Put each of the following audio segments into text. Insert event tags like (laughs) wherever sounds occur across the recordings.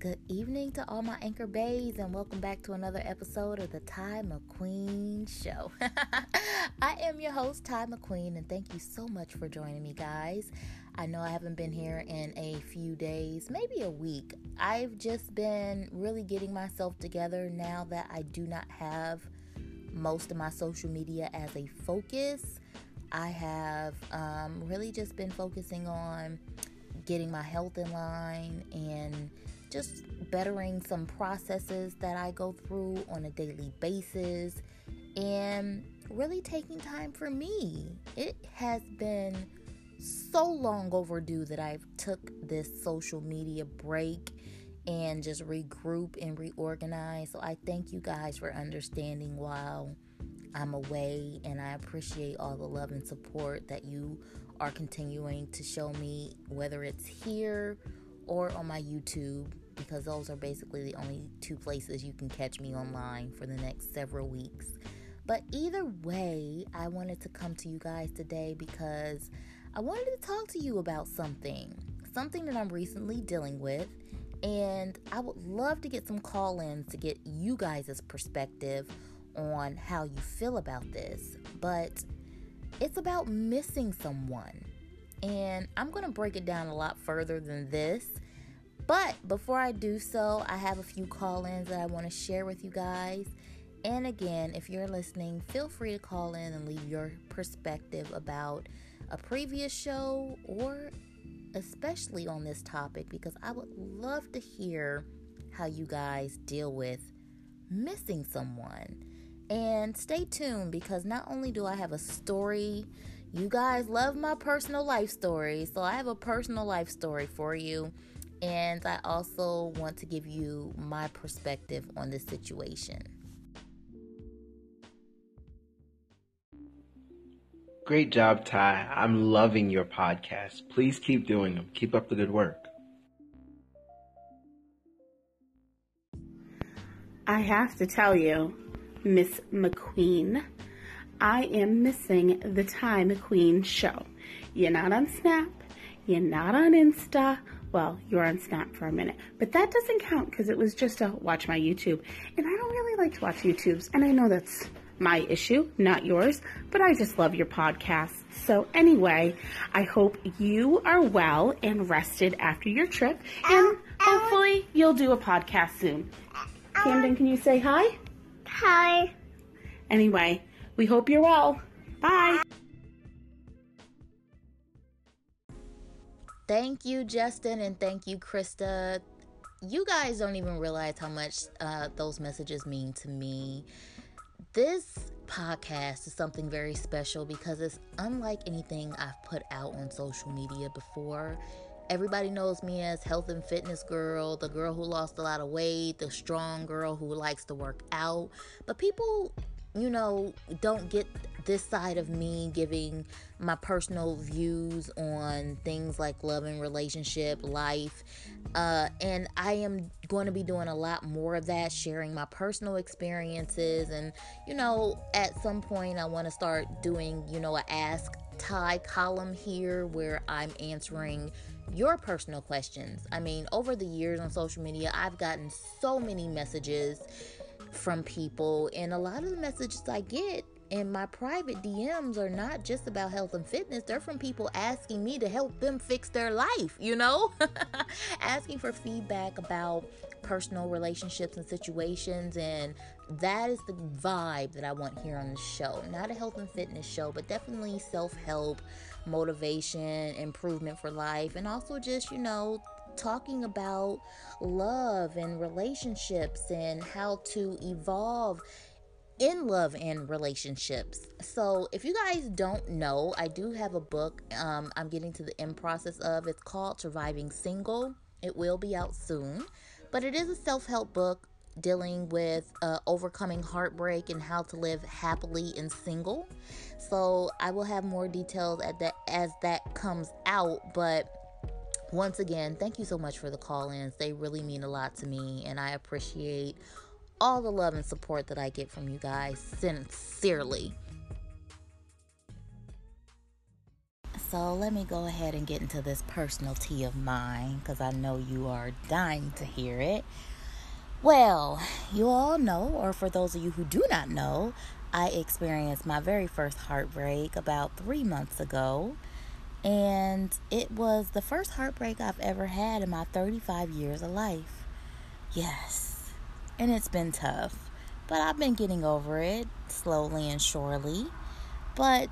Good evening to all my anchor bays, and welcome back to another episode of the Ty McQueen Show. (laughs) I am your host, Ty McQueen, and thank you so much for joining me, guys. I know I haven't been here in a few days, maybe a week. I've just been really getting myself together now that I do not have most of my social media as a focus. I have um, really just been focusing on getting my health in line and just bettering some processes that I go through on a daily basis and really taking time for me. It has been so long overdue that I've took this social media break and just regroup and reorganize. So I thank you guys for understanding while I'm away and I appreciate all the love and support that you are continuing to show me whether it's here or on my YouTube because those are basically the only two places you can catch me online for the next several weeks. But either way, I wanted to come to you guys today because I wanted to talk to you about something, something that I'm recently dealing with. And I would love to get some call ins to get you guys' perspective on how you feel about this. But it's about missing someone. And I'm going to break it down a lot further than this but before I do so, I have a few call ins that I want to share with you guys. And again, if you're listening, feel free to call in and leave your perspective about a previous show or especially on this topic because I would love to hear how you guys deal with missing someone. And stay tuned because not only do I have a story, you guys love my personal life story. So I have a personal life story for you. And I also want to give you my perspective on this situation. Great job, Ty. I'm loving your podcast. Please keep doing them. Keep up the good work. I have to tell you, Miss McQueen, I am missing the Ty McQueen show. You're not on Snap, you're not on Insta well, you're on Snap for a minute, but that doesn't count because it was just a watch my YouTube. And I don't really like to watch YouTubes, and I know that's my issue, not yours, but I just love your podcast. So, anyway, I hope you are well and rested after your trip, and hopefully you'll do a podcast soon. Camden, can you say hi? Hi. Anyway, we hope you're well. Bye. Thank you, Justin, and thank you, Krista. You guys don't even realize how much uh, those messages mean to me. This podcast is something very special because it's unlike anything I've put out on social media before. Everybody knows me as health and fitness girl, the girl who lost a lot of weight, the strong girl who likes to work out. But people you know, don't get this side of me giving my personal views on things like love and relationship, life. Uh, and I am going to be doing a lot more of that, sharing my personal experiences. And, you know, at some point, I want to start doing, you know, a Ask Ty column here where I'm answering your personal questions. I mean, over the years on social media, I've gotten so many messages from people, and a lot of the messages I get in my private DMs are not just about health and fitness. They're from people asking me to help them fix their life, you know? (laughs) asking for feedback about personal relationships and situations. And that is the vibe that I want here on the show. Not a health and fitness show, but definitely self help, motivation, improvement for life, and also just, you know, talking about love and relationships and how to evolve in love and relationships. So, if you guys don't know, I do have a book um, I'm getting to the end process of. It's called Surviving Single. It will be out soon, but it is a self help book dealing with uh, overcoming heartbreak and how to live happily and single. So, I will have more details at that as that comes out, but once again, thank you so much for the call ins. They really mean a lot to me, and I appreciate all the love and support that I get from you guys sincerely. so let me go ahead and get into this personal tea of mine because I know you are dying to hear it. Well, you all know, or for those of you who do not know, I experienced my very first heartbreak about three months ago. And it was the first heartbreak I've ever had in my 35 years of life. Yes. And it's been tough. But I've been getting over it slowly and surely. But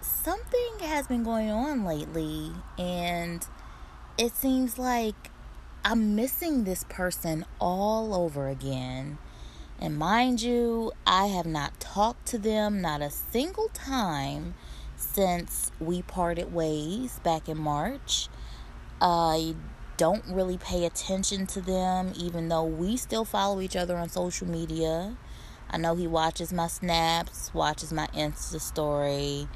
something has been going on lately, and it seems like I'm missing this person all over again. And mind you, I have not talked to them not a single time since we parted ways back in March. I don't really pay attention to them, even though we still follow each other on social media. I know he watches my snaps, watches my Insta story.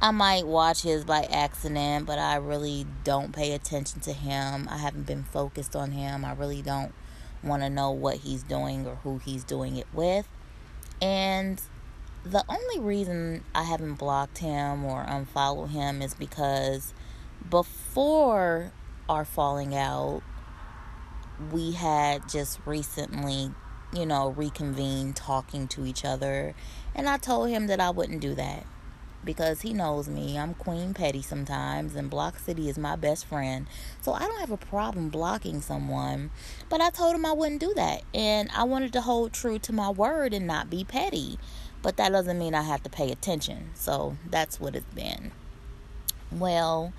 I might watch his by accident, but I really don't pay attention to him. I haven't been focused on him. I really don't want to know what he's doing or who he's doing it with. And the only reason I haven't blocked him or unfollowed him is because before our falling out, we had just recently, you know, reconvened talking to each other. And I told him that I wouldn't do that because he knows me. I'm Queen Petty sometimes, and Block City is my best friend. So I don't have a problem blocking someone. But I told him I wouldn't do that. And I wanted to hold true to my word and not be petty. But that doesn't mean I have to pay attention. So that's what it's been. Well,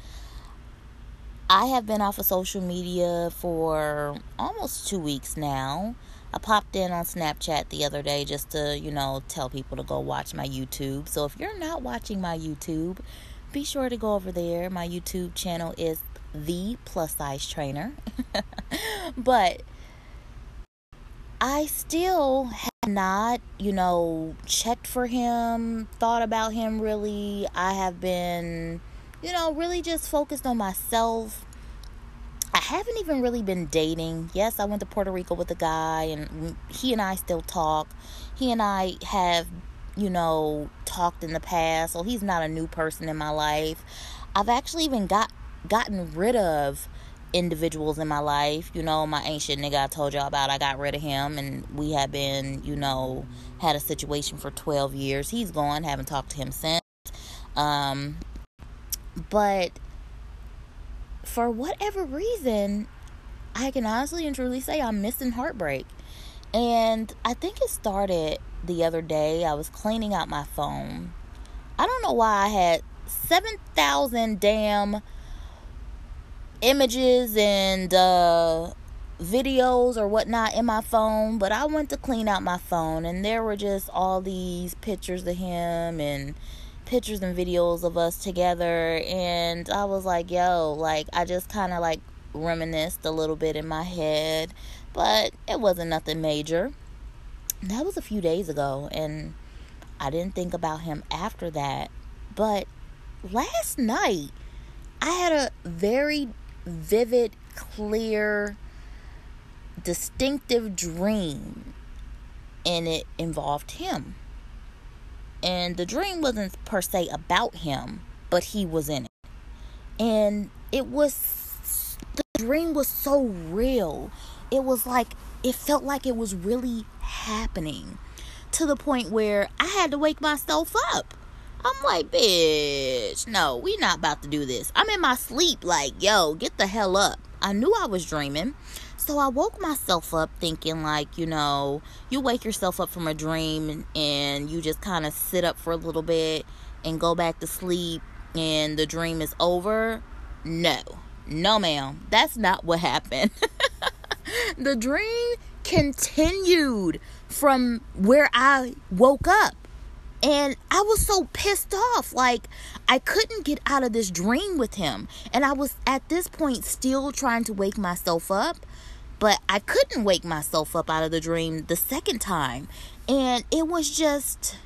I have been off of social media for almost two weeks now. I popped in on Snapchat the other day just to, you know, tell people to go watch my YouTube. So if you're not watching my YouTube, be sure to go over there. My YouTube channel is The Plus Size Trainer. (laughs) but I still have not, you know, checked for him, thought about him really. I have been, you know, really just focused on myself I haven't even really been dating. Yes, I went to Puerto Rico with a guy, and he and I still talk. He and I have, you know, talked in the past, so he's not a new person in my life. I've actually even got gotten rid of individuals in my life. You know, my ancient nigga I told y'all about, I got rid of him, and we have been, you know, had a situation for 12 years. He's gone, haven't talked to him since. Um, but for whatever reason, I can honestly and truly say I'm missing heartbreak. And I think it started the other day. I was cleaning out my phone. I don't know why I had 7,000 damn images and uh, videos or whatnot in my phone, but I went to clean out my phone and there were just all these pictures of him and pictures and videos of us together and I was like, yo, like I just kind of like reminisced a little bit in my head, but it wasn't nothing major. That was a few days ago and I didn't think about him after that. But last night I had a very vivid, clear, distinctive dream and it involved him. And the dream wasn't per se about him, but he was in it. And it was, the dream was so real. It was like, it felt like it was really happening to the point where I had to wake myself up. I'm like, bitch, no, we not about to do this. I'm in my sleep, like, yo, get the hell up. I knew I was dreaming. So I woke myself up thinking, like, you know, you wake yourself up from a dream and, you just kind of sit up for a little bit and go back to sleep and the dream is over. No, no, ma'am, that's not what happened. (laughs) the dream continued from where I woke up. And I was so pissed off. Like, I couldn't get out of this dream with him. And I was at this point still trying to wake myself up. But I couldn't wake myself up out of the dream the second time. And it was just.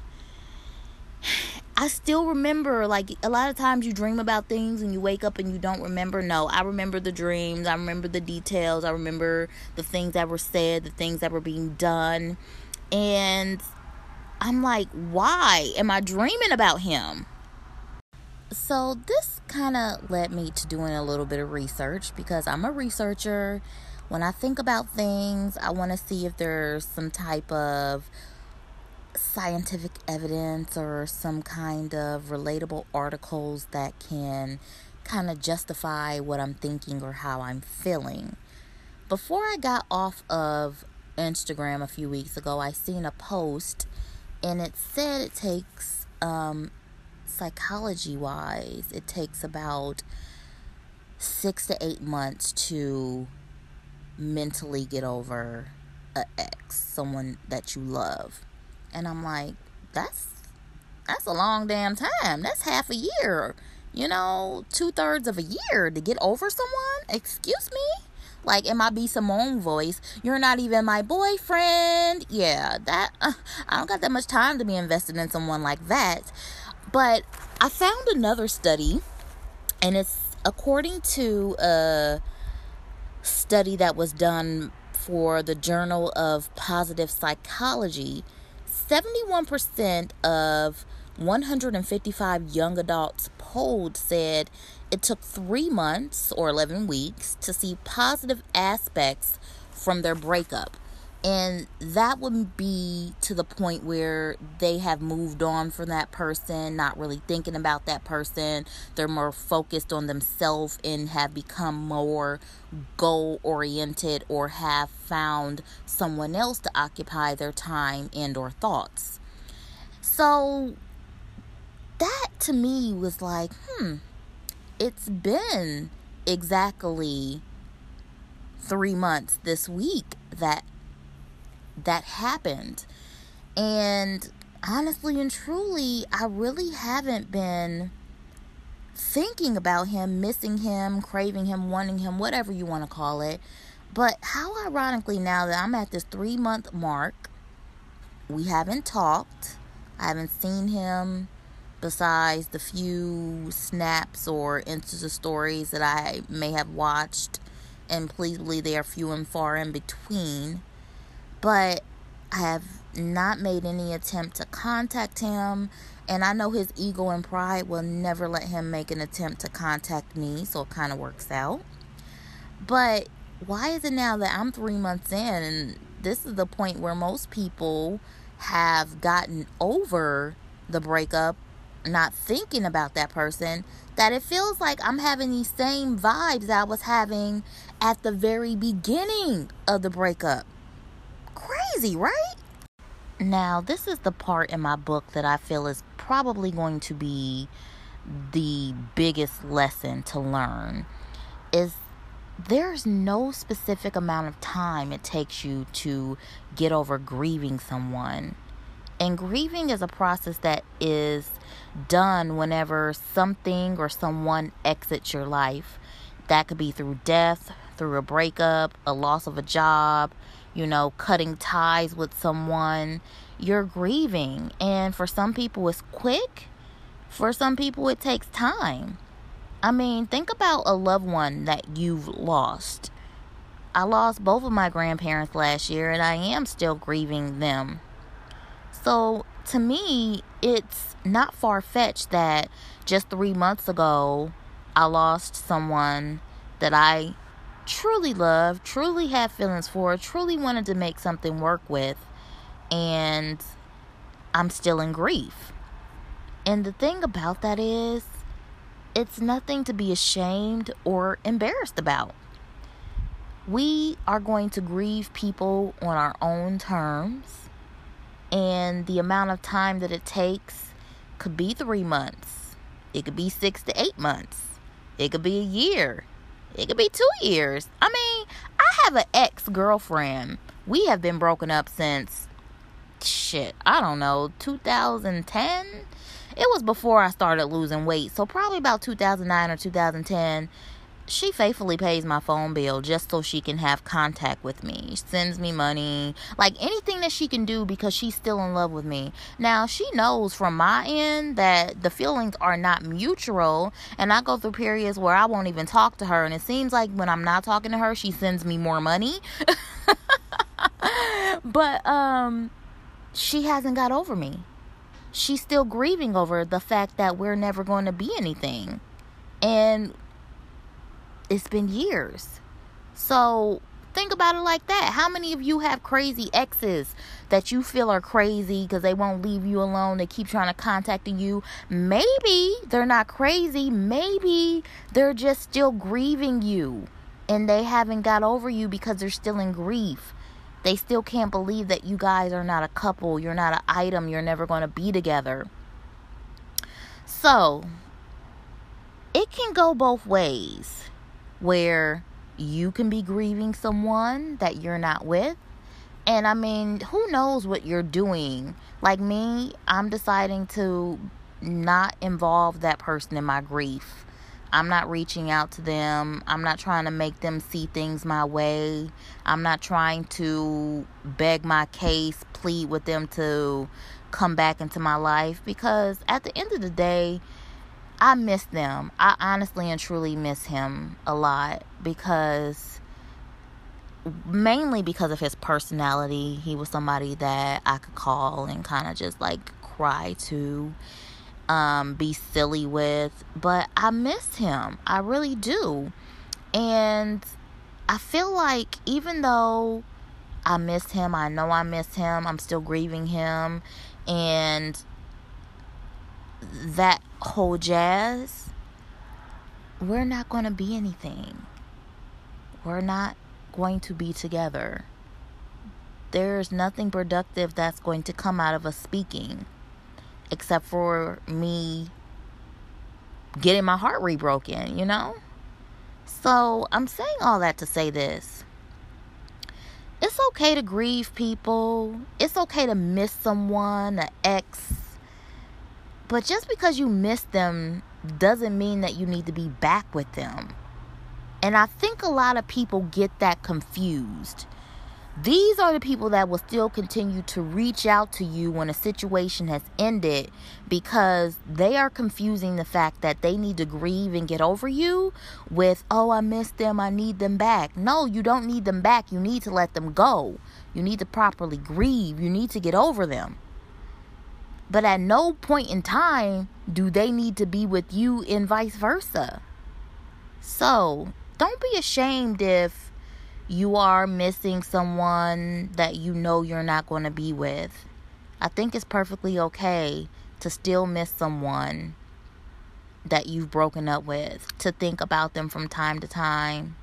I still remember, like, a lot of times you dream about things and you wake up and you don't remember. No, I remember the dreams. I remember the details. I remember the things that were said, the things that were being done. And I'm like, why am I dreaming about him? So, this kind of led me to doing a little bit of research because I'm a researcher. When I think about things, I want to see if there's some type of scientific evidence or some kind of relatable articles that can kind of justify what I'm thinking or how I'm feeling. Before I got off of Instagram a few weeks ago, I seen a post and it said it takes um, psychology wise, it takes about six to eight months to mentally get over a ex, someone that you love. And I'm like, that's that's a long damn time. That's half a year. You know, two thirds of a year to get over someone. Excuse me. Like in my B Simone voice, you're not even my boyfriend. Yeah, that uh, I don't got that much time to be invested in someone like that. But I found another study, and it's according to a study that was done for the Journal of Positive Psychology. 71% of 155 young adults polled said it took three months or 11 weeks to see positive aspects from their breakup. And that would be to the point where they have moved on from that person, not really thinking about that person. They're more focused on themselves and have become more goal oriented or have found someone else to occupy their time and or thoughts. So that to me was like, hmm, it's been exactly three months this week that that happened. And honestly and truly, I really haven't been thinking about him, missing him, craving him, wanting him, whatever you want to call it. But how ironically, now that I'm at this three month mark, we haven't talked. I haven't seen him besides the few snaps or Insta stories that I may have watched. And please believe they are few and far in between but I have not made any attempt to contact him. And I know his ego and pride will never let him make an attempt to contact me, so it kind of works out. But why is it now that I'm three months in and this is the point where most people have gotten over the breakup, not thinking about that person, that it feels like I'm having these same vibes I was having at the very beginning of the breakup crazy, right? Now, this is the part in my book that I feel is probably going to be the biggest lesson to learn is there's no specific amount of time it takes you to get over grieving someone. And grieving is a process that is done whenever something or someone exits your life. That could be through death, through a breakup, a loss of a job, you know, cutting ties with someone, you're grieving. And for some people, it's quick, for some people, it takes time. I mean, think about a loved one that you've lost. I lost both of my grandparents last year, and I am still grieving them. So, to me, it's not far fetched that just three months ago, I lost someone that I truly loved, truly had feelings for, truly wanted to make something work with, and I'm still in grief. And the thing about that is, it's nothing to be ashamed or embarrassed about. We are going to grieve people on our own terms, and the amount of time that it takes could be three months, it could be six to eight months, it could be a year, it could be two years. I mean, I have an ex girlfriend. We have been broken up since shit, I don't know, 2010. It was before I started losing weight, so probably about 2009 or 2010 she faithfully pays my phone bill just so she can have contact with me. Sends me money, like anything that she can do because she's still in love with me. Now, she knows from my end that the feelings are not mutual, and I go through periods where I won't even talk to her, and it seems like when I'm not talking to her, she sends me more money. (laughs) but um she hasn't got over me. she's still grieving over the fact that we're never going to be anything. And it's been years. So think about it like that. How many of you have crazy exes that you feel are crazy because they won't leave you alone? They keep trying to contact you. Maybe they're not crazy. Maybe they're just still grieving you and they haven't got over you because they're still in grief. They still can't believe that you guys are not a couple. You're not an item. You're never going to be together. So, it can go both ways where you can be grieving someone that you're not with. And I mean, who knows what you're doing? Like me, I'm deciding to not involve that person in my grief. I'm not reaching out to them. I'm not trying to make them see things my way. I'm not trying to beg my case, plead with them to come back into my life because at the end of the day, I miss them. I honestly and truly miss him a lot because mainly because of his personality. He was somebody that I could call and kind of just like cry to, um, be silly with. But I miss him. I really do. And I feel like even though I miss him, I know I miss him, I'm still grieving him. And that whole jazz, we're not going to be anything. We're not going to be together. There's nothing productive that's going to come out of us speaking except for me getting my heart rebroken, you know? So I'm saying all that to say this. It's okay to grieve people. It's okay to miss someone, an ex, but just because you miss them doesn't mean that you need to be back with them. And I think a lot of people get that confused. These are the people that will still continue to reach out to you when a situation has ended because they are confusing the fact that they need to grieve and get over you with, oh, I miss them, I need them back. No, you don't need them back. You need to let them go. You need to properly grieve. You need to get over them. But at no point in time do they need to be with you and vice versa. So don't be ashamed if you are missing someone that you know you're not going to be with. I think it's perfectly okay to still miss someone that you've broken up with, to think about them from time to time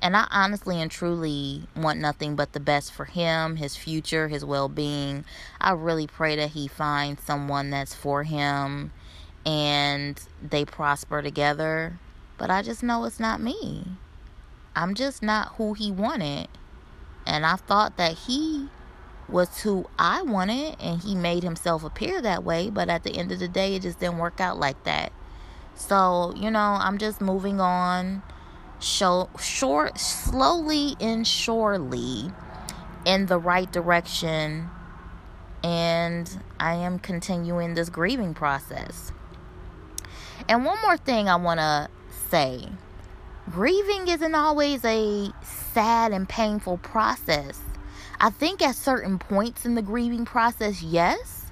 and I honestly and truly want nothing but the best for him, his future, his well being. I really pray that he finds someone that's for him and they prosper together. But I just know it's not me. I'm just not who he wanted. And I thought that he was who I wanted and he made himself appear that way. But at the end of the day, it just didn't work out like that. So, you know, I'm just moving on show short slowly and surely in the right direction and I am continuing this grieving process. And one more thing I want to say. Grieving isn't always a sad and painful process. I think at certain points in the grieving process, yes,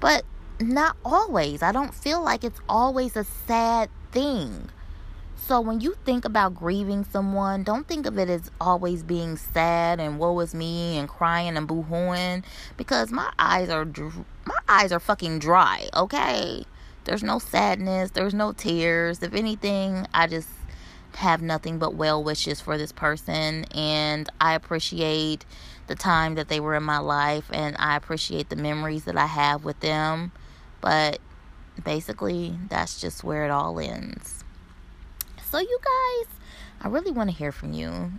but not always. I don't feel like it's always a sad thing. So when you think about grieving someone, don't think of it as always being sad and woe is me and crying and boohooing because my eyes are my eyes are fucking dry, okay? There's no sadness, there's no tears. If anything, I just have nothing but well wishes for this person and I appreciate the time that they were in my life and I appreciate the memories that I have with them. But basically, that's just where it all ends. So, you guys, I really want to hear from you.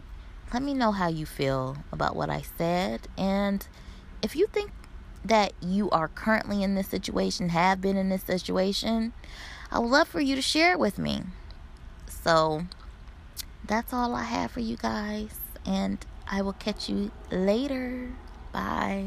Let me know how you feel about what I said. And if you think that you are currently in this situation, have been in this situation, I would love for you to share it with me. So, that's all I have for you guys. And I will catch you later. Bye.